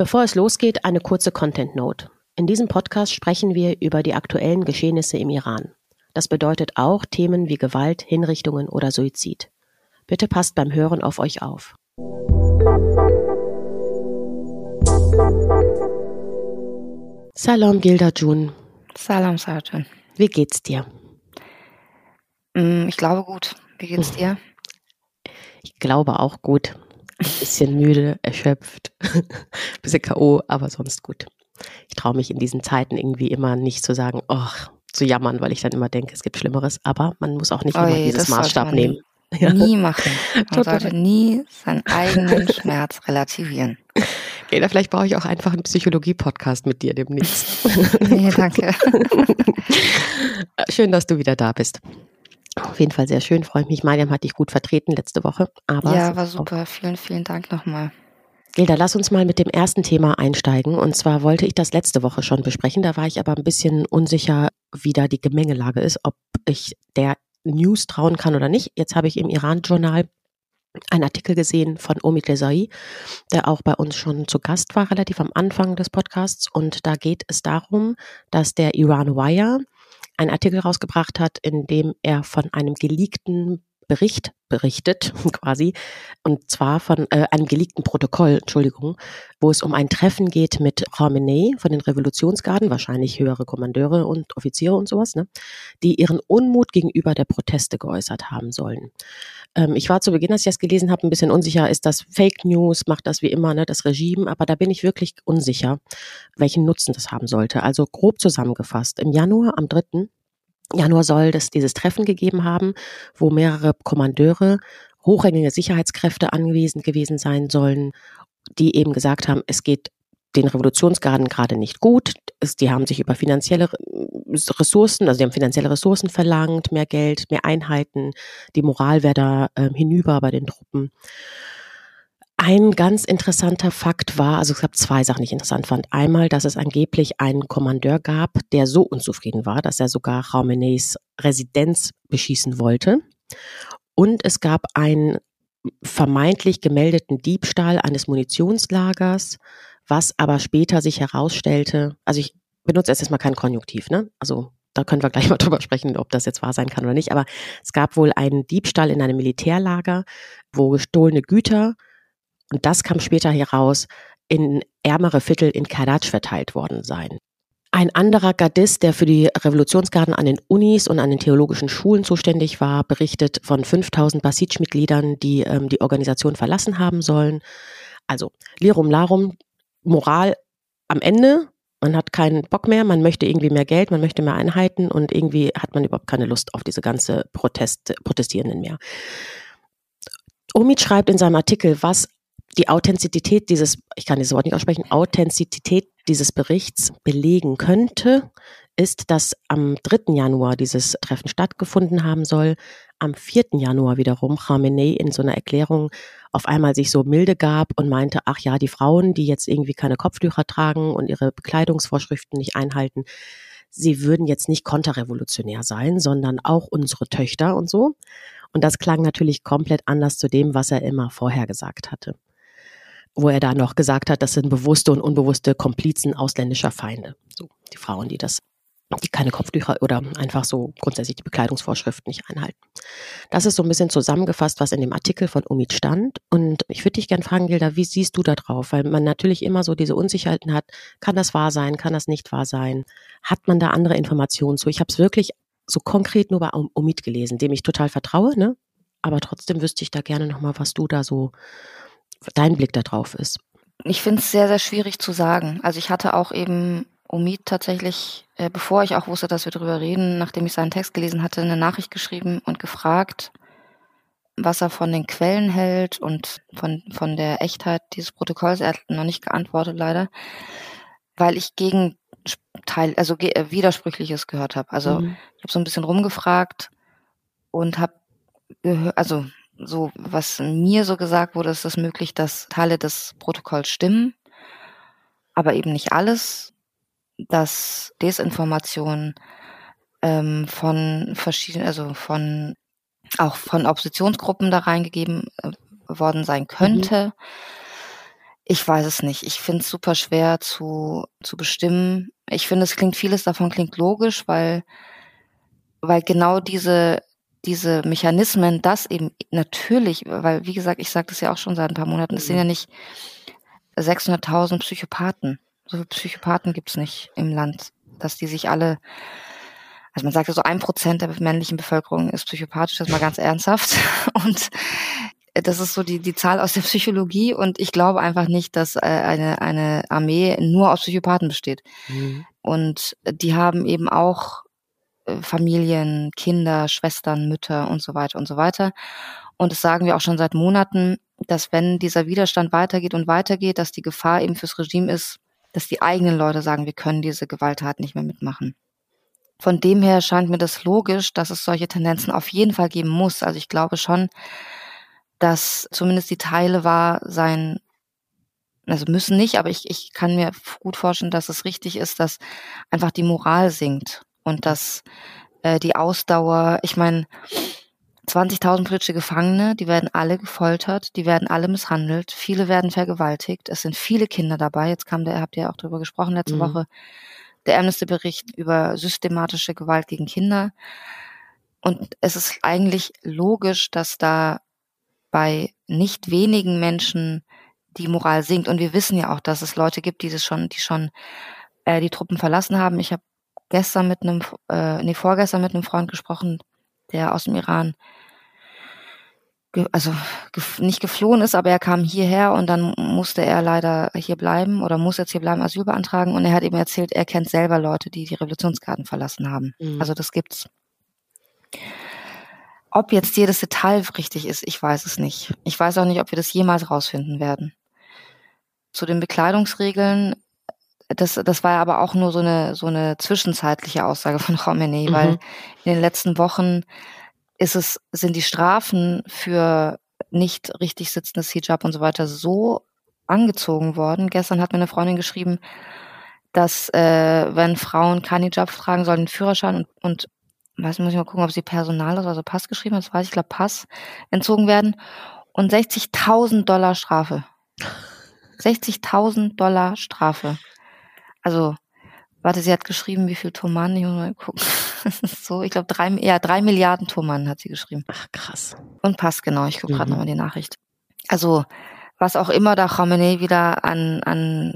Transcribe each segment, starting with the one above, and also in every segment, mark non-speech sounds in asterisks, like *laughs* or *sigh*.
Bevor es losgeht, eine kurze Content Note. In diesem Podcast sprechen wir über die aktuellen Geschehnisse im Iran. Das bedeutet auch Themen wie Gewalt, Hinrichtungen oder Suizid. Bitte passt beim Hören auf euch auf. Salam Gilda Jun. Salam Sarjan. Wie geht's dir? Mm, ich glaube gut. Wie geht's dir? Ich glaube auch gut. Ein bisschen müde, erschöpft, ein *laughs* bisschen K.O., aber sonst gut. Ich traue mich in diesen Zeiten irgendwie immer nicht zu sagen, oh, zu jammern, weil ich dann immer denke, es gibt Schlimmeres, aber man muss auch nicht Oi, immer dieses Maßstab nehmen. Ja. Nie machen. *laughs* Man sollte nie seinen eigenen Schmerz relativieren. *laughs* Okay, da vielleicht brauche ich auch einfach einen Psychologie-Podcast mit dir demnächst. nee, danke. Schön, dass du wieder da bist. Auf jeden Fall sehr schön, freue mich. Mariam hat dich gut vertreten letzte Woche. Aber ja, war super. Vielen, vielen Dank nochmal. Gilda, lass uns mal mit dem ersten Thema einsteigen. Und zwar wollte ich das letzte Woche schon besprechen. Da war ich aber ein bisschen unsicher, wie da die Gemengelage ist, ob ich der News trauen kann oder nicht. Jetzt habe ich im Iran-Journal einen Artikel gesehen von Omid Rezai, der auch bei uns schon zu Gast war, relativ am Anfang des Podcasts. Und da geht es darum, dass der Iran Wire einen Artikel rausgebracht hat, in dem er von einem geleakten Bericht berichtet, *laughs* quasi, und zwar von äh, einem geleakten Protokoll, Entschuldigung, wo es um ein Treffen geht mit Khamenei von den Revolutionsgarden, wahrscheinlich höhere Kommandeure und Offiziere und sowas, ne, die ihren Unmut gegenüber der Proteste geäußert haben sollen. Ähm, ich war zu Beginn, als ich das gelesen habe, ein bisschen unsicher, ist das Fake News, macht das wie immer, ne, das Regime, aber da bin ich wirklich unsicher, welchen Nutzen das haben sollte. Also grob zusammengefasst, im Januar, am 3. Januar soll es dieses Treffen gegeben haben, wo mehrere Kommandeure, hochrangige Sicherheitskräfte anwesend gewesen sein sollen, die eben gesagt haben, es geht den Revolutionsgarden gerade nicht gut. die haben sich über finanzielle Ressourcen, also die haben finanzielle Ressourcen verlangt, mehr Geld, mehr Einheiten. Die Moral wäre da äh, hinüber bei den Truppen. Ein ganz interessanter Fakt war, also es gab zwei Sachen, die ich interessant fand. Einmal, dass es angeblich einen Kommandeur gab, der so unzufrieden war, dass er sogar Khameneis Residenz beschießen wollte. Und es gab einen vermeintlich gemeldeten Diebstahl eines Munitionslagers, was aber später sich herausstellte, also ich benutze jetzt erstmal kein Konjunktiv, ne? Also da können wir gleich mal *laughs* drüber sprechen, ob das jetzt wahr sein kann oder nicht. Aber es gab wohl einen Diebstahl in einem Militärlager, wo gestohlene Güter und das kam später heraus, in ärmere Viertel in Karaj verteilt worden sein. Ein anderer Gardist, der für die Revolutionsgarden an den Unis und an den theologischen Schulen zuständig war, berichtet von 5000 Basij-Mitgliedern, die ähm, die Organisation verlassen haben sollen. Also Lirum Larum, Moral am Ende, man hat keinen Bock mehr, man möchte irgendwie mehr Geld, man möchte mehr Einheiten und irgendwie hat man überhaupt keine Lust auf diese ganze Protest, Protestierenden mehr. Omid schreibt in seinem Artikel, was die Authentizität dieses, ich kann dieses Wort nicht aussprechen, Authentizität dieses Berichts belegen könnte, ist, dass am 3. Januar dieses Treffen stattgefunden haben soll. Am 4. Januar wiederum Khamenei in so einer Erklärung auf einmal sich so milde gab und meinte, ach ja, die Frauen, die jetzt irgendwie keine Kopftücher tragen und ihre Bekleidungsvorschriften nicht einhalten, sie würden jetzt nicht konterrevolutionär sein, sondern auch unsere Töchter und so. Und das klang natürlich komplett anders zu dem, was er immer vorher gesagt hatte wo er da noch gesagt hat, das sind bewusste und unbewusste Komplizen ausländischer Feinde. So, die Frauen, die das, die keine Kopftücher oder einfach so grundsätzlich die Bekleidungsvorschriften nicht einhalten. Das ist so ein bisschen zusammengefasst, was in dem Artikel von Umid stand. Und ich würde dich gerne fragen, Gilda, wie siehst du da drauf? Weil man natürlich immer so diese Unsicherheiten hat. Kann das wahr sein? Kann das nicht wahr sein? Hat man da andere Informationen zu? Ich habe es wirklich so konkret nur bei Umid gelesen, dem ich total vertraue, ne? Aber trotzdem wüsste ich da gerne nochmal, was du da so dein Blick darauf ist. Ich finde es sehr, sehr schwierig zu sagen. Also ich hatte auch eben Omid tatsächlich, äh, bevor ich auch wusste, dass wir darüber reden, nachdem ich seinen Text gelesen hatte, eine Nachricht geschrieben und gefragt, was er von den Quellen hält und von, von der Echtheit dieses Protokolls. Er hat noch nicht geantwortet, leider, weil ich gegen Teil, also äh, Widersprüchliches gehört habe. Also mhm. ich habe so ein bisschen rumgefragt und habe gehört, also so, was mir so gesagt wurde, ist es möglich, dass Teile des Protokolls stimmen, aber eben nicht alles, dass Desinformation ähm, von verschiedenen, also von auch von Oppositionsgruppen da reingegeben äh, worden sein könnte. Mhm. Ich weiß es nicht. Ich finde es super schwer zu, zu bestimmen. Ich finde, es klingt vieles davon klingt logisch, weil, weil genau diese, diese Mechanismen, das eben natürlich, weil wie gesagt, ich sage das ja auch schon seit ein paar Monaten, es sind ja nicht 600.000 Psychopathen. So viele Psychopathen gibt es nicht im Land, dass die sich alle, also man sagt ja so ein Prozent der männlichen Bevölkerung ist psychopathisch, das mal ganz ernsthaft. *laughs* Und das ist so die, die Zahl aus der Psychologie und ich glaube einfach nicht, dass äh, eine, eine Armee nur aus Psychopathen besteht. Mhm. Und die haben eben auch äh, Familien, Kinder, Schwestern, Mütter und so weiter und so weiter. Und das sagen wir auch schon seit Monaten, dass wenn dieser Widerstand weitergeht und weitergeht, dass die Gefahr eben fürs Regime ist, dass die eigenen Leute sagen, wir können diese Gewalttat nicht mehr mitmachen. Von dem her scheint mir das logisch, dass es solche Tendenzen auf jeden Fall geben muss. Also ich glaube schon, dass zumindest die Teile wahr sein, also müssen nicht, aber ich, ich kann mir gut vorstellen, dass es richtig ist, dass einfach die Moral sinkt und dass äh, die Ausdauer, ich meine, 20.000 politische Gefangene, die werden alle gefoltert, die werden alle misshandelt, viele werden vergewaltigt, es sind viele Kinder dabei. Jetzt kam der, habt ihr auch darüber gesprochen letzte mhm. Woche, der Amnesty-Bericht über systematische Gewalt gegen Kinder. Und es ist eigentlich logisch, dass da bei nicht wenigen Menschen die Moral sinkt. Und wir wissen ja auch, dass es Leute gibt, die das schon, die schon äh, die Truppen verlassen haben. Ich habe gestern mit einem, äh, nee, vorgestern mit einem Freund gesprochen, der aus dem Iran ge also gef nicht geflohen ist, aber er kam hierher und dann musste er leider hier bleiben oder muss jetzt hier bleiben, Asyl beantragen. Und er hat eben erzählt, er kennt selber Leute, die die Revolutionsgarten verlassen haben. Mhm. Also das gibt's. Ob jetzt jedes Detail richtig ist, ich weiß es nicht. Ich weiß auch nicht, ob wir das jemals rausfinden werden. Zu den Bekleidungsregeln, das, das war aber auch nur so eine, so eine zwischenzeitliche Aussage von Khomeini, mhm. weil in den letzten Wochen ist es, sind die Strafen für nicht richtig sitzendes Hijab und so weiter so angezogen worden. Gestern hat mir eine Freundin geschrieben, dass äh, wenn Frauen kein Hijab tragen sollen, den Führerschein und, und weiß muss ich mal gucken, ob sie Personal ist, also Pass geschrieben hat, das weiß ich, glaube Pass, entzogen werden und 60.000 Dollar Strafe. *laughs* 60.000 Dollar Strafe. Also, warte, sie hat geschrieben, wie viel Tomanen, ich muss mal gucken. *laughs* so, ich glaube, drei, ja, drei Milliarden Tomanen hat sie geschrieben. Ach, krass. Und Pass, genau, ich gucke mhm. gerade nochmal die Nachricht. Also, was auch immer da Khamenei wieder an, an,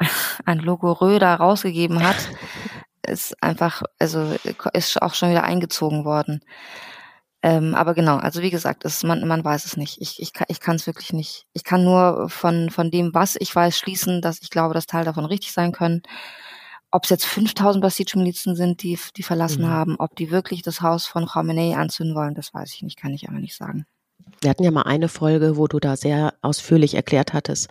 *laughs* an Logorö da rausgegeben hat, *laughs* ist einfach, also ist auch schon wieder eingezogen worden. Ähm, aber genau, also wie gesagt, ist, man, man weiß es nicht. Ich, ich, ich kann es wirklich nicht. Ich kann nur von, von dem, was ich weiß, schließen, dass ich glaube, dass Teil davon richtig sein können. Ob es jetzt 5000 Basij-Milizen sind, die, die verlassen mhm. haben, ob die wirklich das Haus von Khamenei anzünden wollen, das weiß ich nicht, kann ich aber nicht sagen. Wir hatten ja mal eine Folge, wo du da sehr ausführlich erklärt hattest,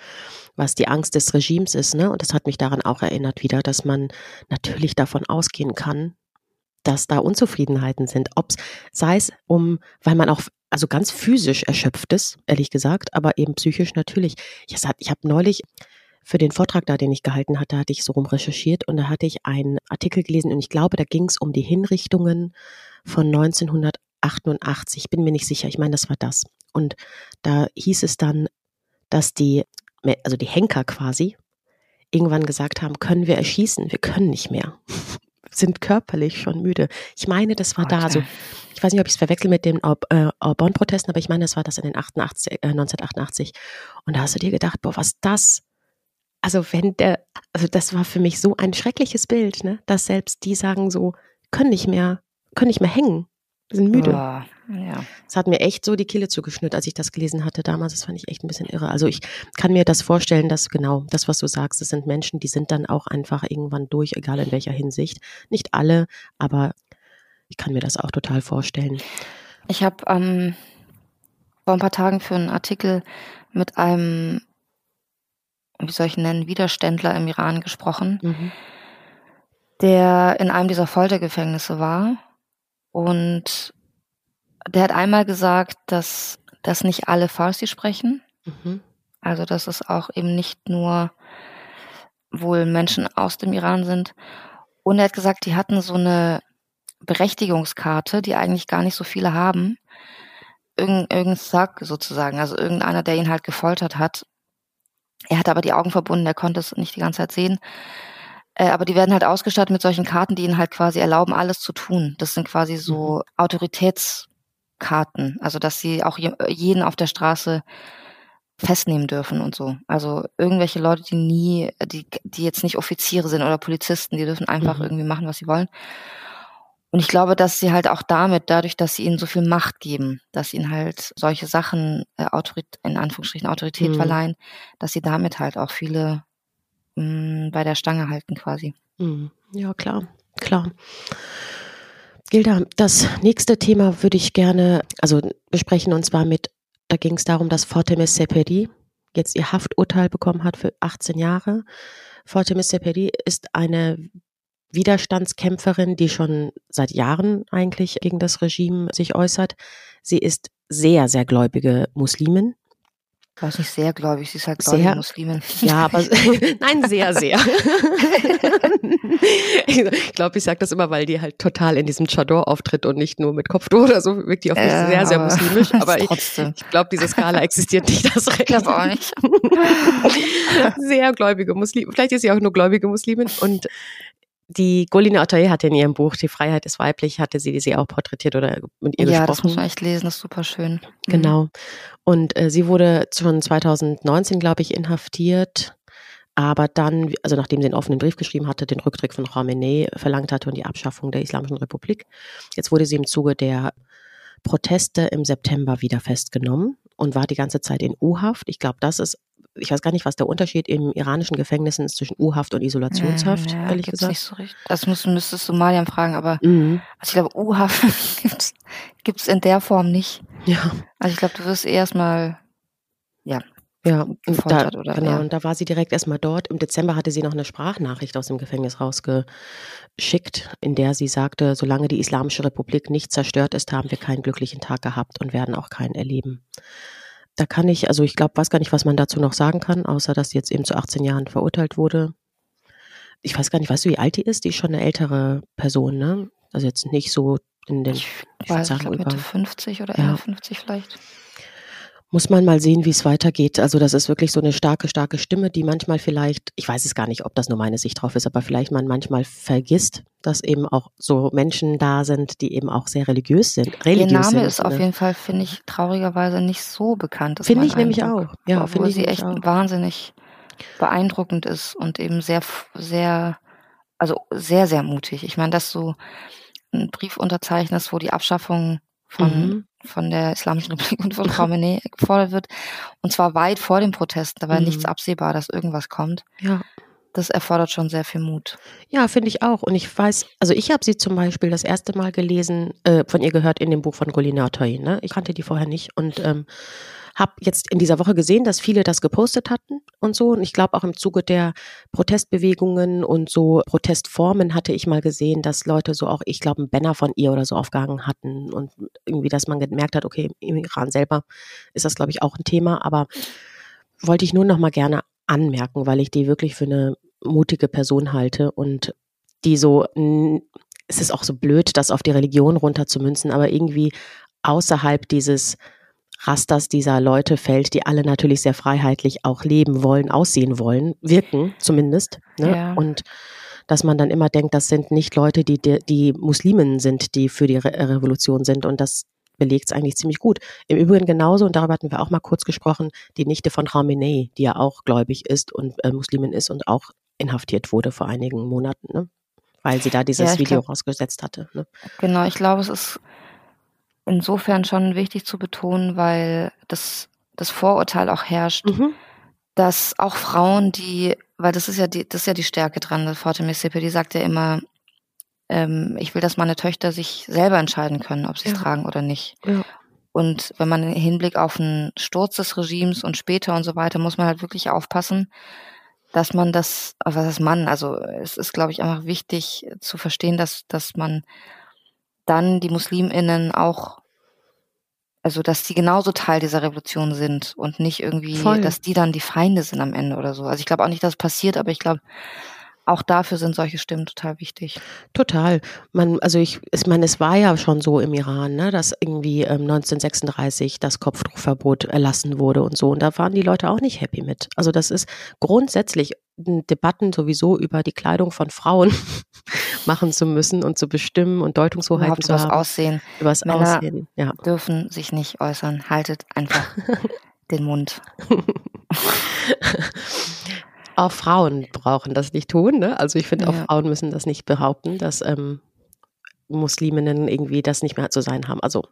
was die Angst des Regimes ist, ne? Und das hat mich daran auch erinnert wieder, dass man natürlich davon ausgehen kann, dass da Unzufriedenheiten sind. Ob sei es um, weil man auch also ganz physisch erschöpft ist, ehrlich gesagt, aber eben psychisch natürlich. Ich, ich habe neulich für den Vortrag da, den ich gehalten hatte, hatte ich so rum recherchiert und da hatte ich einen Artikel gelesen und ich glaube, da ging es um die Hinrichtungen von 1988. Ich bin mir nicht sicher. Ich meine, das war das. Und da hieß es dann, dass die, also die Henker quasi, irgendwann gesagt haben, können wir erschießen? Wir können nicht mehr sind körperlich schon müde. Ich meine, das war okay. da. Also, ich weiß nicht, ob ich es verwechsel mit den äh, Bonn-Protesten, aber ich meine, das war das in den 88, äh, 1988. Und da hast du dir gedacht, boah, was das? Also, wenn der, also das war für mich so ein schreckliches Bild, ne? Dass selbst die sagen so, können nicht mehr, können nicht mehr hängen. Wir sind müde. Oh, ja. Es hat mir echt so die Kehle zugeschnürt, als ich das gelesen hatte damals. Das fand ich echt ein bisschen irre. Also ich kann mir das vorstellen, dass genau das, was du sagst, das sind Menschen, die sind dann auch einfach irgendwann durch, egal in welcher Hinsicht. Nicht alle, aber ich kann mir das auch total vorstellen. Ich habe ähm, vor ein paar Tagen für einen Artikel mit einem, wie soll ich nennen, Widerständler im Iran gesprochen, mhm. der in einem dieser Foltergefängnisse war und der hat einmal gesagt, dass, dass nicht alle Farsi sprechen. Mhm. Also, dass es auch eben nicht nur wohl Menschen aus dem Iran sind. Und er hat gesagt, die hatten so eine Berechtigungskarte, die eigentlich gar nicht so viele haben. Irgend, irgendein Sack sozusagen, also irgendeiner, der ihn halt gefoltert hat, Er hatte aber die Augen verbunden, er konnte es nicht die ganze Zeit sehen. Äh, aber die werden halt ausgestattet mit solchen Karten, die ihnen halt quasi erlauben, alles zu tun. Das sind quasi so mhm. Autoritätskarten, also dass sie auch jeden auf der Straße festnehmen dürfen und so. Also irgendwelche Leute, die nie, die, die jetzt nicht Offiziere sind oder Polizisten, die dürfen einfach mhm. irgendwie machen, was sie wollen. Und ich glaube, dass sie halt auch damit, dadurch, dass sie ihnen so viel Macht geben, dass ihnen halt solche Sachen, äh, Autorität, in Anführungsstrichen Autorität mhm. verleihen, dass sie damit halt auch viele mh, mm, bei der Stange halten quasi. Mhm. Ja, klar, klar. Gilda, das nächste Thema würde ich gerne, also besprechen und zwar mit, da ging es darum, dass Fortemis Seperi jetzt ihr Hafturteil bekommen hat für 18 Jahre. Fortemis Seperi ist eine Widerstandskämpferin, die schon seit Jahren eigentlich gegen das Regime sich äußert. Sie ist sehr, sehr gläubige Muslimin. Ich weiß nicht, sehr gläubig, sie ist halt gläubige sehr, Muslimin. Ja, aber *laughs* *laughs* nein, sehr, sehr. ich glaube, ich sage das immer, weil die halt total in diesem Chador auftritt und nicht nur mit Kopftuch oder so, wirkt die auf mich äh, sehr, sehr muslimisch. Aber ich, ich glaube, diese Skala existiert nicht, das recht. Ich glaube auch nicht. *laughs* sehr gläubige Muslimin. Vielleicht ist sie auch nur gläubige Muslimin und die Golina Ottay hatte in ihrem Buch Die Freiheit ist weiblich, hatte sie sie auch porträtiert oder mit ihr ja, gesprochen. Ja, das muss man echt lesen, das ist super schön. Mhm. Genau. Und äh, sie wurde schon 2019, glaube ich, inhaftiert, aber dann, also nachdem sie einen offenen Brief geschrieben hatte, den Rücktritt von Khamenei verlangt hatte und die Abschaffung der Islamischen Republik. Jetzt wurde sie im Zuge der Proteste im September wieder festgenommen und war die ganze Zeit in U-Haft. Ich glaube, das ist ich weiß gar nicht, was der Unterschied im iranischen Gefängnissen ist zwischen U-Haft und Isolationshaft, ja, ehrlich gesagt. Nicht so richtig. Das musst, müsstest du Mariam fragen, aber mhm. also ich glaube, U-Haft *laughs* gibt es in der Form nicht. Ja. Also ich glaube, du wirst erstmal, ja, ja, da, oder, genau. Ja. Und da war sie direkt erstmal dort. Im Dezember hatte sie noch eine Sprachnachricht aus dem Gefängnis rausgeschickt, in der sie sagte, solange die Islamische Republik nicht zerstört ist, haben wir keinen glücklichen Tag gehabt und werden auch keinen erleben da kann ich, also ich glaube, weiß gar nicht, was man dazu noch sagen kann, außer dass sie jetzt eben zu 18 Jahren verurteilt wurde. Ich weiß gar nicht, weißt du, wie alt die ist? Die ist schon eine ältere Person, ne? Also jetzt nicht so in den, ich, ich weiß, ich glaube, Mitte 50 oder ja. 50 vielleicht muss man mal sehen, wie es weitergeht. Also das ist wirklich so eine starke, starke Stimme, die manchmal vielleicht, ich weiß es gar nicht, ob das nur meine Sicht drauf ist, aber vielleicht man manchmal vergisst, dass eben auch so Menschen da sind, die eben auch sehr religiös sind. Religiös Ihr Name sind, ist ne? auf jeden Fall, finde ich, traurigerweise nicht so bekannt. Finde ich nämlich auch. Ja, finde ich sie echt auch. wahnsinnig beeindruckend ist und eben sehr, sehr, also sehr, sehr mutig. Ich meine, dass du einen Brief unterzeichnest, wo die Abschaffung von, mhm. Von der Islamischen Republik und von Khamenei *laughs* gefordert wird. Und zwar weit vor den Protesten. Da war mhm. nichts absehbar, dass irgendwas kommt. Ja. Das erfordert schon sehr viel Mut. Ja, finde ich auch. Und ich weiß, also ich habe sie zum Beispiel das erste Mal gelesen, äh, von ihr gehört in dem Buch von Golina Toy. Ne? Ich kannte die vorher nicht. Und ähm, habe jetzt in dieser Woche gesehen, dass viele das gepostet hatten und so. Und ich glaube auch im Zuge der Protestbewegungen und so Protestformen hatte ich mal gesehen, dass Leute so auch, ich glaube, einen Banner von ihr oder so aufgehangen hatten und irgendwie, dass man gemerkt hat, okay, im Iran selber ist das, glaube ich, auch ein Thema. Aber wollte ich nur noch mal gerne anmerken, weil ich die wirklich für eine mutige Person halte und die so, es ist auch so blöd, das auf die Religion runterzumünzen, aber irgendwie außerhalb dieses Rasters dieser Leute fällt, die alle natürlich sehr freiheitlich auch leben wollen, aussehen wollen, wirken zumindest. Ne? Ja. Und dass man dann immer denkt, das sind nicht Leute, die, die, Muslimen sind, die für die Re Revolution sind. Und das belegt es eigentlich ziemlich gut. Im Übrigen genauso, und darüber hatten wir auch mal kurz gesprochen, die Nichte von Khamenei, die ja auch gläubig ist und äh, Muslimin ist und auch inhaftiert wurde vor einigen Monaten, ne? weil sie da dieses ja, Video glaub, rausgesetzt hatte. Ne? Genau, ich glaube, es ist insofern schon wichtig zu betonen, weil das, das Vorurteil auch herrscht, mhm. dass auch Frauen, die, weil das ist ja die, das ist ja die Stärke dran, das Forte Mississippi, die sagt ja immer, ähm, ich will, dass meine Töchter sich selber entscheiden können, ob sie es ja. tragen oder nicht. Ja. Und wenn man im Hinblick auf einen Sturz des Regimes und später und so weiter, muss man halt wirklich aufpassen, dass man das, was ist Mann, also es ist, glaube ich, einfach wichtig zu verstehen, dass, dass man dann die MuslimInnen auch, also dass die genauso Teil dieser Revolution sind und nicht irgendwie, Voll. dass die dann die Feinde sind am Ende oder so. Also ich glaube auch nicht, dass es passiert, aber ich glaube, auch dafür sind solche Stimmen total wichtig. Total. Man, also ich, ich meine, es war ja schon so im Iran, ne, dass irgendwie ähm, 1936 das Kopftuchverbot erlassen wurde und so. Und da waren die Leute auch nicht happy mit. Also das ist grundsätzlich Debatten sowieso über die Kleidung von Frauen *laughs* machen zu müssen und zu bestimmen und Deutungshoheiten zu haben. Aussehen. Übers Männer Aussehen, ja. dürfen sich nicht äußern. Haltet einfach *laughs* den Mund. *laughs* Auch Frauen brauchen das nicht tun. Ne? Also ich finde, ja. auch Frauen müssen das nicht behaupten, dass ähm, Musliminnen irgendwie das nicht mehr zu sein haben. Also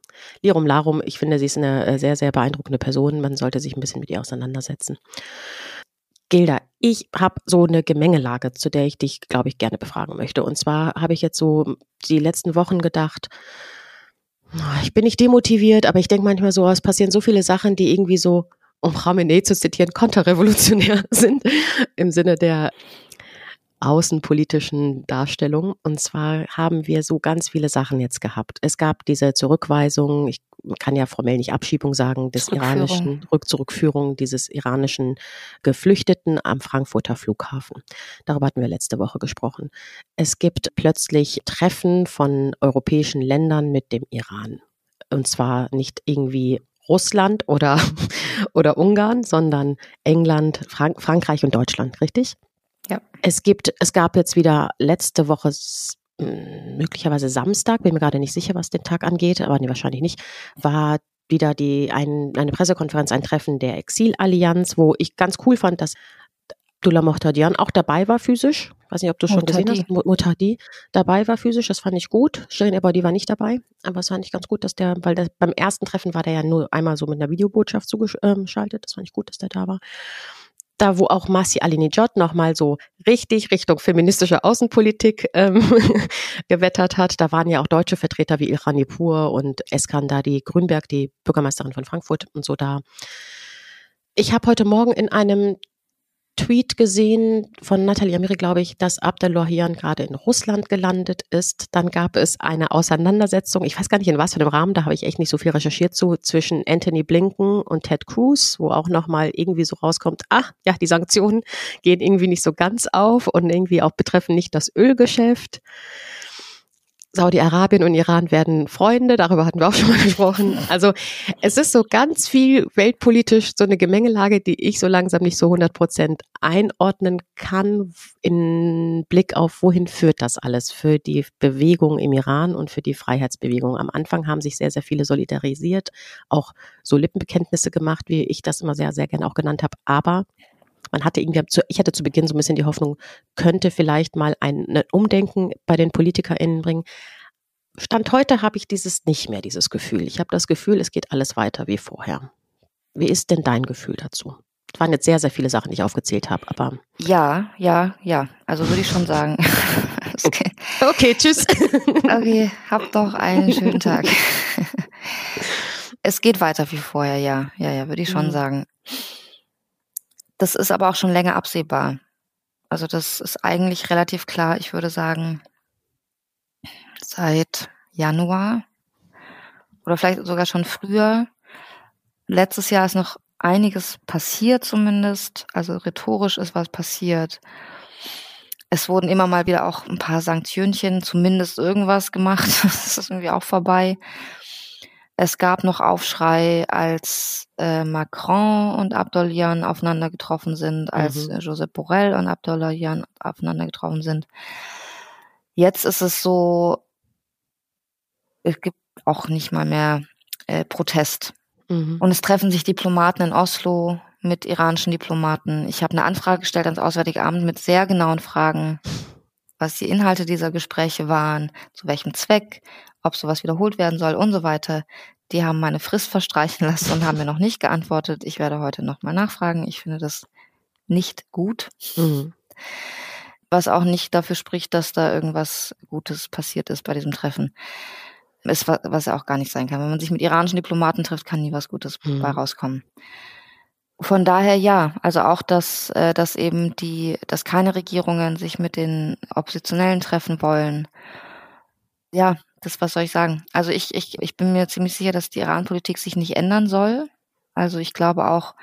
Lirum Larum, ich finde, sie ist eine äh, sehr, sehr beeindruckende Person. Man sollte sich ein bisschen mit ihr auseinandersetzen. Gilda, ich habe so eine Gemengelage, zu der ich dich, glaube ich, gerne befragen möchte. Und zwar habe ich jetzt so die letzten Wochen gedacht, ich bin nicht demotiviert, aber ich denke manchmal so, es passieren so viele Sachen, die irgendwie so um Khamenei zu zitieren, konterrevolutionär *laughs* sind im Sinne der außenpolitischen Darstellung. Und zwar haben wir so ganz viele Sachen jetzt gehabt. Es gab diese Zurückweisung, ich kann ja formell nicht Abschiebung sagen, des iranischen Rückzurückführung dieses iranischen Geflüchteten am Frankfurter Flughafen. Darüber hatten wir letzte Woche gesprochen. Es gibt plötzlich Treffen von europäischen Ländern mit dem Iran. Und zwar nicht irgendwie Russland oder, *laughs* oder Ungarn, sondern England, Frank Frankreich und Deutschland, richtig? Ja. Es gibt, es gab jetzt wieder letzte Woche möglicherweise Samstag, bin mir gerade nicht sicher, was den Tag angeht, aber nee, wahrscheinlich nicht, war wieder die ein, eine Pressekonferenz, ein Treffen der Exilallianz, wo ich ganz cool fand, dass Abdullah Mohtadian auch dabei war physisch. Ich weiß nicht, ob du schon Mutadi. gesehen hast. Mutadi dabei war physisch, das fand ich gut. Shirin Ebadi war nicht dabei, aber es fand ich ganz gut, dass der, weil der, beim ersten Treffen war der ja nur einmal so mit einer Videobotschaft zugeschaltet. Das fand ich gut, dass der da war. Da, wo auch Masi Alinejad nochmal so richtig Richtung feministische Außenpolitik ähm, *laughs* gewettert hat. Da waren ja auch deutsche Vertreter wie Ilhan Nipur und Eskandar, Grünberg, die Bürgermeisterin von Frankfurt und so da. Ich habe heute Morgen in einem Tweet gesehen von Nathalie Amiri, glaube ich, dass Abdellahian gerade in Russland gelandet ist. Dann gab es eine Auseinandersetzung, ich weiß gar nicht in was für einem Rahmen, da habe ich echt nicht so viel recherchiert zu, zwischen Anthony Blinken und Ted Cruz, wo auch nochmal irgendwie so rauskommt, ach ja, die Sanktionen gehen irgendwie nicht so ganz auf und irgendwie auch betreffen nicht das Ölgeschäft. Saudi-Arabien und Iran werden Freunde, darüber hatten wir auch schon mal *laughs* gesprochen. Also es ist so ganz viel weltpolitisch so eine Gemengelage, die ich so langsam nicht so 100 Prozent einordnen kann in Blick auf, wohin führt das alles für die Bewegung im Iran und für die Freiheitsbewegung. Am Anfang haben sich sehr, sehr viele solidarisiert, auch so Lippenbekenntnisse gemacht, wie ich das immer sehr, sehr gerne auch genannt habe. Aber man hatte irgendwie, ich hatte zu Beginn so ein bisschen die Hoffnung, könnte vielleicht mal ein Umdenken bei den PolitikerInnen bringen. Stand heute habe ich dieses nicht mehr, dieses Gefühl. Ich habe das Gefühl, es geht alles weiter wie vorher. Wie ist denn dein Gefühl dazu? Es waren jetzt sehr, sehr viele Sachen, die ich aufgezählt habe, aber. Ja, ja, ja. Also würde ich schon sagen. *laughs* okay. okay, tschüss. *laughs* okay, habt doch einen schönen Tag. *laughs* es geht weiter wie vorher, ja. Ja, ja, würde ich schon mhm. sagen. Das ist aber auch schon länger absehbar. Also das ist eigentlich relativ klar. Ich würde sagen, seit Januar oder vielleicht sogar schon früher. Letztes Jahr ist noch einiges passiert zumindest. Also rhetorisch ist was passiert. Es wurden immer mal wieder auch ein paar Sanktionchen, zumindest irgendwas gemacht. *laughs* Das ist irgendwie auch vorbei. Es gab noch Aufschrei, als äh, Macron und Abdollahian aufeinander getroffen sind, als mhm. äh, Josep Borrell und Abdollahian aufeinander getroffen sind. Jetzt ist es so, es gibt auch nicht mal mehr äh, Protest. Mhm. Und es treffen sich Diplomaten in Oslo mit iranischen Diplomaten. Ich habe eine Anfrage gestellt ans Auswärtige Amt mit sehr genauen Fragen, was die Inhalte dieser Gespräche waren, zu welchem Zweck, ob sowas wiederholt werden soll und so weiter. Die haben meine Frist verstreichen *laughs* lassen und haben mir noch nicht geantwortet. Ich werde heute nochmal nachfragen. Ich finde das nicht gut. Mhm. Was auch nicht dafür spricht, dass da irgendwas Gutes passiert ist bei diesem Treffen. Ist, was ja auch gar nicht sein kann. Wenn man sich mit iranischen Diplomaten trifft, kann nie was Gutes mhm. bei rauskommen. Von daher ja, also auch, dass, äh, dass eben die, dass keine Regierungen sich mit den Oppositionellen treffen wollen. Ja, das, was soll ich sagen? Also ich, ich, ich bin mir ziemlich sicher, dass die Iran-Politik sich nicht ändern soll. Also ich glaube auch,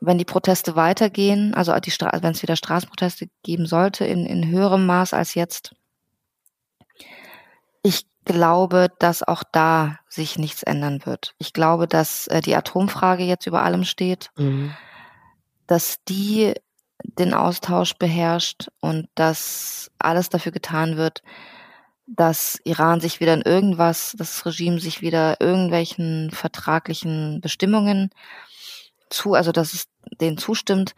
wenn die Proteste weitergehen, also wenn es wieder Straßenproteste geben sollte, in, in höherem Maß als jetzt, ich glaube, dass auch da sich nichts ändern wird. Ich glaube, dass äh, die Atomfrage jetzt über allem steht, mhm. dass die den Austausch beherrscht und dass alles dafür getan wird, dass Iran sich wieder in irgendwas, das Regime sich wieder irgendwelchen vertraglichen Bestimmungen zu, also dass es denen zustimmt,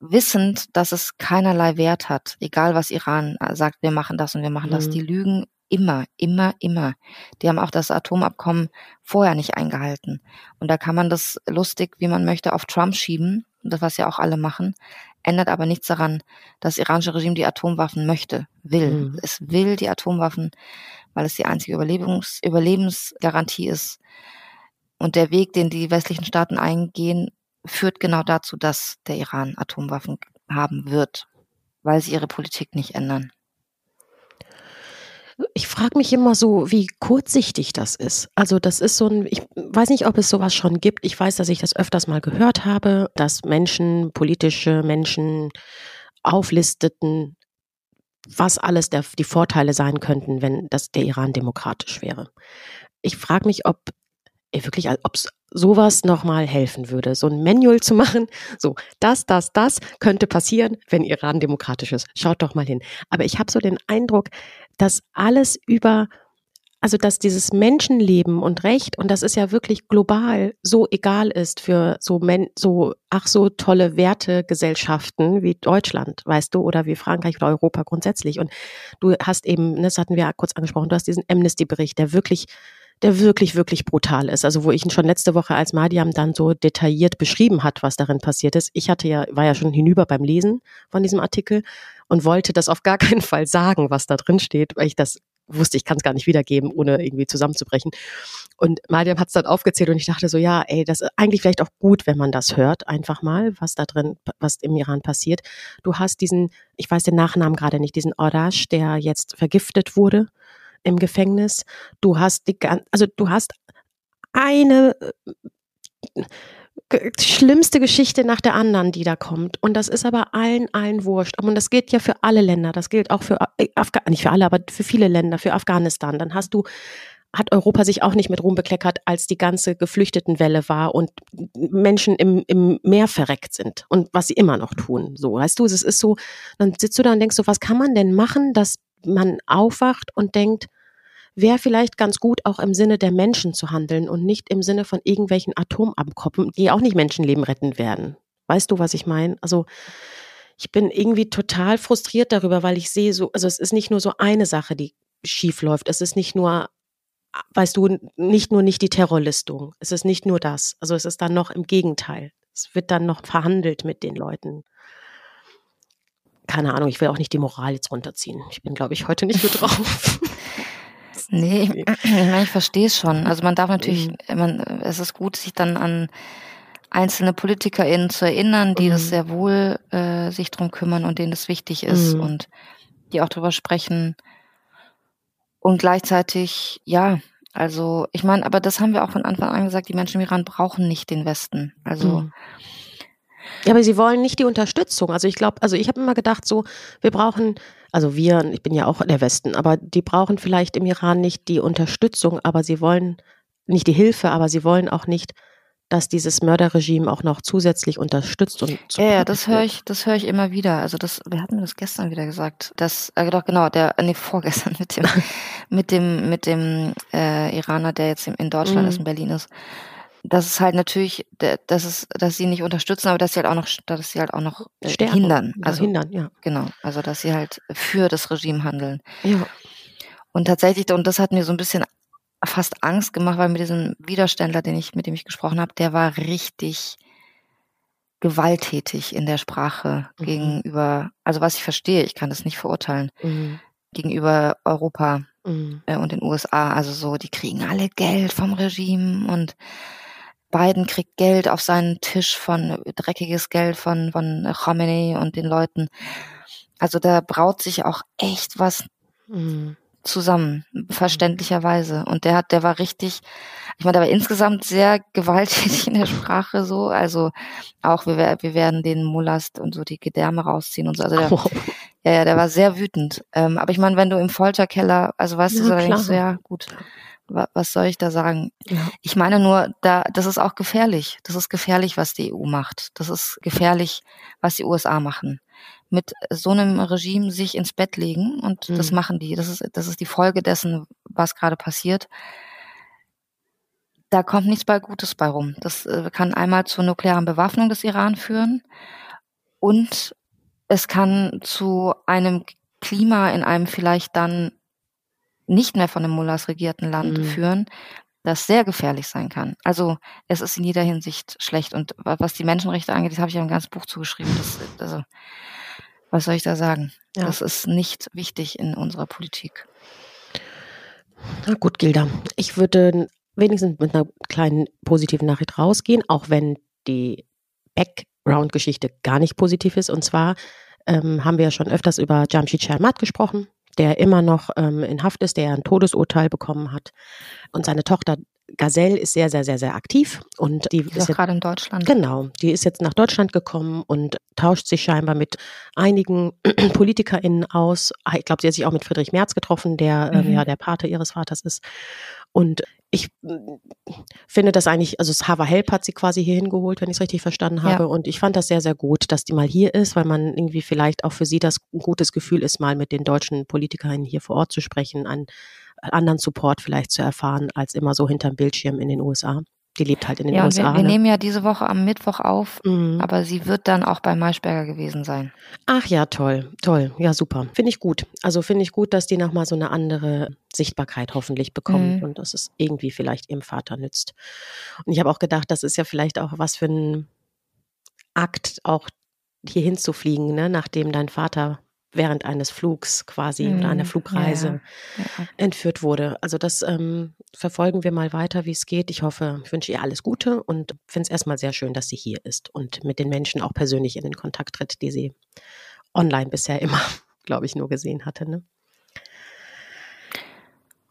wissend, dass es keinerlei Wert hat, egal was Iran äh, sagt, wir machen das und wir machen mhm. das. Die lügen immer, immer, immer. Die haben auch das Atomabkommen vorher nicht eingehalten. Und da kann man das lustig, wie man möchte, auf Trump schieben, das was ja auch alle machen, ändert aber nichts daran, dass das iranische Regime die Atomwaffen möchte, will. Mhm. Es will die Atomwaffen, weil es die einzige Überlebens Überlebensgarantie ist. Und der Weg, den die westlichen Staaten eingehen, führt genau dazu, dass der Iran Atomwaffen haben wird, weil sie ihre Politik nicht ändern. Ich frage mich immer so, wie kurzsichtig das ist. Also das ist so ein, ich weiß nicht, ob es sowas schon gibt. Ich weiß, dass ich das öfters mal gehört habe, dass Menschen, politische Menschen auflisteten, was alles der, die Vorteile sein könnten, wenn das der Iran demokratisch wäre. Ich frage mich, ob wirklich, ob es sowas nochmal helfen würde, so ein Manual zu machen. So, das, das, das könnte passieren, wenn Iran demokratisch ist. Schaut doch mal hin. Aber ich habe so den Eindruck, dass alles über, also dass dieses Menschenleben und Recht, und das ist ja wirklich global, so egal ist für so, Men so ach so tolle Wertegesellschaften wie Deutschland, weißt du, oder wie Frankreich oder Europa grundsätzlich. Und du hast eben, das hatten wir kurz angesprochen, du hast diesen Amnesty-Bericht, der wirklich der wirklich, wirklich brutal ist. Also wo ich ihn schon letzte Woche als Madiam dann so detailliert beschrieben hat, was darin passiert ist. Ich hatte ja, war ja schon hinüber beim Lesen von diesem Artikel und wollte das auf gar keinen Fall sagen, was da drin steht, weil ich das wusste, ich kann es gar nicht wiedergeben, ohne irgendwie zusammenzubrechen. Und Mariam hat es dann aufgezählt und ich dachte so, ja, ey, das ist eigentlich vielleicht auch gut, wenn man das hört, einfach mal, was da drin, was im Iran passiert. Du hast diesen, ich weiß den Nachnamen gerade nicht, diesen Orash, der jetzt vergiftet wurde im Gefängnis. Du hast die, also du hast eine schlimmste Geschichte nach der anderen, die da kommt. Und das ist aber allen, allen wurscht. Und das gilt ja für alle Länder. Das gilt auch für, äh, Afga nicht für alle, aber für viele Länder, für Afghanistan. Dann hast du, hat Europa sich auch nicht mit Ruhm bekleckert, als die ganze Geflüchtetenwelle war und Menschen im, im Meer verreckt sind. Und was sie immer noch tun. So, weißt du, es ist so, dann sitzt du da und denkst so, was kann man denn machen, dass man aufwacht und denkt, wäre vielleicht ganz gut, auch im Sinne der Menschen zu handeln und nicht im Sinne von irgendwelchen Atomabkommen, die auch nicht Menschenleben retten werden. Weißt du, was ich meine? Also ich bin irgendwie total frustriert darüber, weil ich sehe so, also es ist nicht nur so eine Sache, die schief läuft. Es ist nicht nur, weißt du, nicht nur nicht die Terrorlistung. Es ist nicht nur das. Also es ist dann noch im Gegenteil. Es wird dann noch verhandelt mit den Leuten. Keine Ahnung, ich will auch nicht die Moral jetzt runterziehen. Ich bin, glaube ich, heute nicht gut drauf. *laughs* *laughs* Nee, ich, *clears throat* ich verstehe es schon. Also man darf natürlich, mhm. man, es ist gut, sich dann an einzelne PolitikerInnen zu erinnern, die mhm. das sehr wohl äh, sich drum kümmern und denen das wichtig ist mhm. und die auch drüber sprechen. Und gleichzeitig, ja, also ich meine, aber das haben wir auch von Anfang an gesagt, die Menschen im Iran brauchen nicht den Westen. Also mhm. Ja, aber sie wollen nicht die Unterstützung. Also ich glaube, also ich habe immer gedacht, so, wir brauchen, also wir, ich bin ja auch der Westen, aber die brauchen vielleicht im Iran nicht die Unterstützung, aber sie wollen nicht die Hilfe, aber sie wollen auch nicht, dass dieses Mörderregime auch noch zusätzlich unterstützt und Ja, ja das höre ich, das höre ich immer wieder. Also das, wir hatten das gestern wieder gesagt, dass, äh, doch genau, der, nee, vorgestern *laughs* mit dem, mit dem, mit dem äh, Iraner, der jetzt in Deutschland mhm. ist, in Berlin ist dass es halt natürlich, dass es, dass sie nicht unterstützen, aber dass sie halt auch noch, dass sie halt auch noch äh, Sterben. hindern. Also hindern, ja. Genau. Also dass sie halt für das Regime handeln. Ja. Und tatsächlich, und das hat mir so ein bisschen fast Angst gemacht, weil mit diesem Widerständler, den ich, mit dem ich gesprochen habe, der war richtig gewalttätig in der Sprache mhm. gegenüber, also was ich verstehe, ich kann das nicht verurteilen, mhm. gegenüber Europa mhm. äh, und den USA. Also so, die kriegen alle Geld vom Regime und Biden kriegt Geld auf seinen Tisch von dreckiges Geld von von Khamenei und den Leuten. Also da braut sich auch echt was mhm. zusammen, verständlicherweise. Und der hat, der war richtig, ich meine, der war insgesamt sehr gewalttätig in der Sprache so. Also auch wir, wir werden den Molast und so die Gedärme rausziehen und so. Also der, oh. ja, ja, der war sehr wütend. Ähm, aber ich meine, wenn du im Folterkeller, also weißt ja, du, so, denkst du, ja, gut, was soll ich da sagen? Ja. Ich meine nur, da, das ist auch gefährlich. Das ist gefährlich, was die EU macht. Das ist gefährlich, was die USA machen mit so einem Regime sich ins Bett legen und mhm. das machen die. Das ist, das ist die Folge dessen, was gerade passiert. Da kommt nichts bei Gutes bei rum. Das äh, kann einmal zur nuklearen Bewaffnung des Iran führen und es kann zu einem Klima in einem vielleicht dann nicht mehr von den Mullahs regierten Land mhm. führen, das sehr gefährlich sein kann. Also es ist in jeder Hinsicht schlecht. Und was die Menschenrechte angeht, das habe ich ja ein ganzes Buch zugeschrieben. Das, also was soll ich da sagen? Ja. Das ist nicht wichtig in unserer Politik. Na gut, Gilda. Ich würde wenigstens mit einer kleinen positiven Nachricht rausgehen, auch wenn die Background-Geschichte gar nicht positiv ist. Und zwar ähm, haben wir ja schon öfters über Jamshid Sharmat gesprochen, der immer noch ähm, in Haft ist, der ein Todesurteil bekommen hat. Und seine Tochter Gazelle ist sehr, sehr, sehr, sehr aktiv und die, die ist, ist gerade in Deutschland. Genau, die ist jetzt nach Deutschland gekommen und tauscht sich scheinbar mit einigen *clears throat* PolitikerInnen aus. Ich glaube, sie hat sich auch mit Friedrich Merz getroffen, der mhm. ähm, ja der Pate ihres Vaters ist. Und ich finde das eigentlich, also das Hava Help hat sie quasi hier hingeholt, wenn ich es richtig verstanden habe. Ja. Und ich fand das sehr, sehr gut, dass die mal hier ist, weil man irgendwie vielleicht auch für sie das ein gutes Gefühl ist, mal mit den deutschen PolitikerInnen hier vor Ort zu sprechen, an anderen Support vielleicht zu erfahren, als immer so hinterm Bildschirm in den USA. Die lebt halt in den ja, USA. Wir, wir ne? nehmen ja diese Woche am Mittwoch auf, mhm. aber sie wird dann auch bei Maischberger gewesen sein. Ach ja, toll, toll. Ja, super. Finde ich gut. Also finde ich gut, dass die nochmal so eine andere Sichtbarkeit hoffentlich bekommt mhm. und dass es irgendwie vielleicht ihrem Vater nützt. Und ich habe auch gedacht, das ist ja vielleicht auch was für ein Akt, auch hier hinzufliegen, ne, nachdem dein Vater während eines Flugs quasi mhm. oder einer Flugreise ja, ja. entführt wurde. Also das ähm, verfolgen wir mal weiter, wie es geht. Ich hoffe, ich wünsche ihr alles Gute und finde es erstmal sehr schön, dass sie hier ist und mit den Menschen auch persönlich in den Kontakt tritt, die sie online bisher immer, *laughs* glaube ich, nur gesehen hatte. Ne?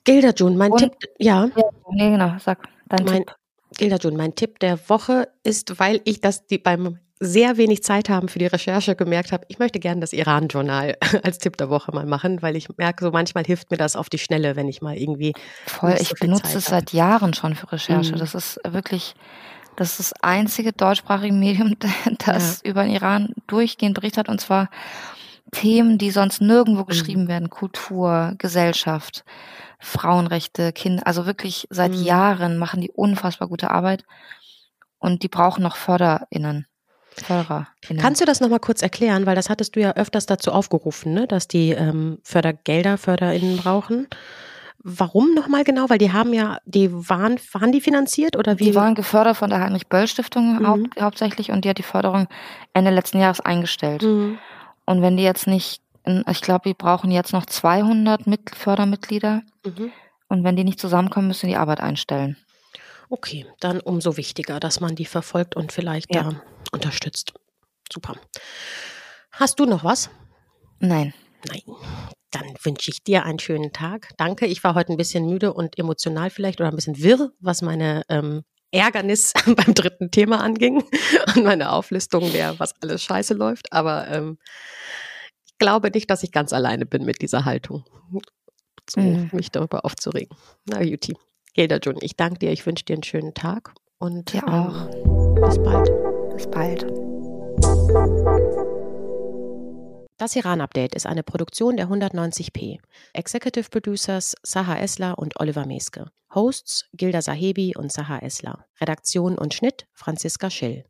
Gilda June, mein und, Tipp, ja. ja. Nee, genau, sag dein mein, Tipp. Gilda June, mein Tipp der Woche ist, weil ich das die beim sehr wenig Zeit haben für die Recherche gemerkt habe, ich möchte gerne das Iran-Journal *laughs* als Tipp der Woche mal machen, weil ich merke, so manchmal hilft mir das auf die Schnelle, wenn ich mal irgendwie. Voll, so ich benutze es seit Jahren schon für Recherche. Mhm. Das ist wirklich, das ist das einzige deutschsprachige Medium, *laughs* das ja. über den Iran durchgehend berichtet hat und zwar Themen, die sonst nirgendwo mhm. geschrieben mhm. werden. Kultur, Gesellschaft, Frauenrechte, Kinder. Also wirklich seit mhm. Jahren machen die unfassbar gute Arbeit und die brauchen noch FörderInnen. Förderer. Kannst du das nochmal kurz erklären, weil das hattest du ja öfters dazu aufgerufen, ne? dass die ähm, Fördergelder, FörderInnen brauchen. Warum nochmal genau? Weil die haben ja, die waren, waren die finanziert oder wie? Die waren gefördert von der Heinrich-Böll-Stiftung mhm. haupt, hauptsächlich und die hat die Förderung Ende letzten Jahres eingestellt. Mhm. Und wenn die jetzt nicht, ich glaube, die brauchen jetzt noch 200 Mit Fördermitglieder. Mhm. Und wenn die nicht zusammenkommen, müssen die Arbeit einstellen. Okay, dann umso wichtiger, dass man die verfolgt und vielleicht ja. da unterstützt. Super. Hast du noch was? Nein. Nein. Dann wünsche ich dir einen schönen Tag. Danke. Ich war heute ein bisschen müde und emotional vielleicht oder ein bisschen wirr, was meine ähm, Ärgernis *laughs* beim dritten Thema anging *laughs* und meine Auflistung der, was alles scheiße läuft. Aber ähm, ich glaube nicht, dass ich ganz alleine bin mit dieser Haltung, so, mhm. mich darüber aufzuregen. Na, Juti. Gilda Jun, ich danke dir, ich wünsche dir einen schönen Tag und dir auch. bis bald. Bis bald. Das Iran-Update ist eine Produktion der 190p. Executive Producers Saha Esler und Oliver Meske. Hosts Gilda Sahebi und Saha Esler. Redaktion und Schnitt Franziska Schill.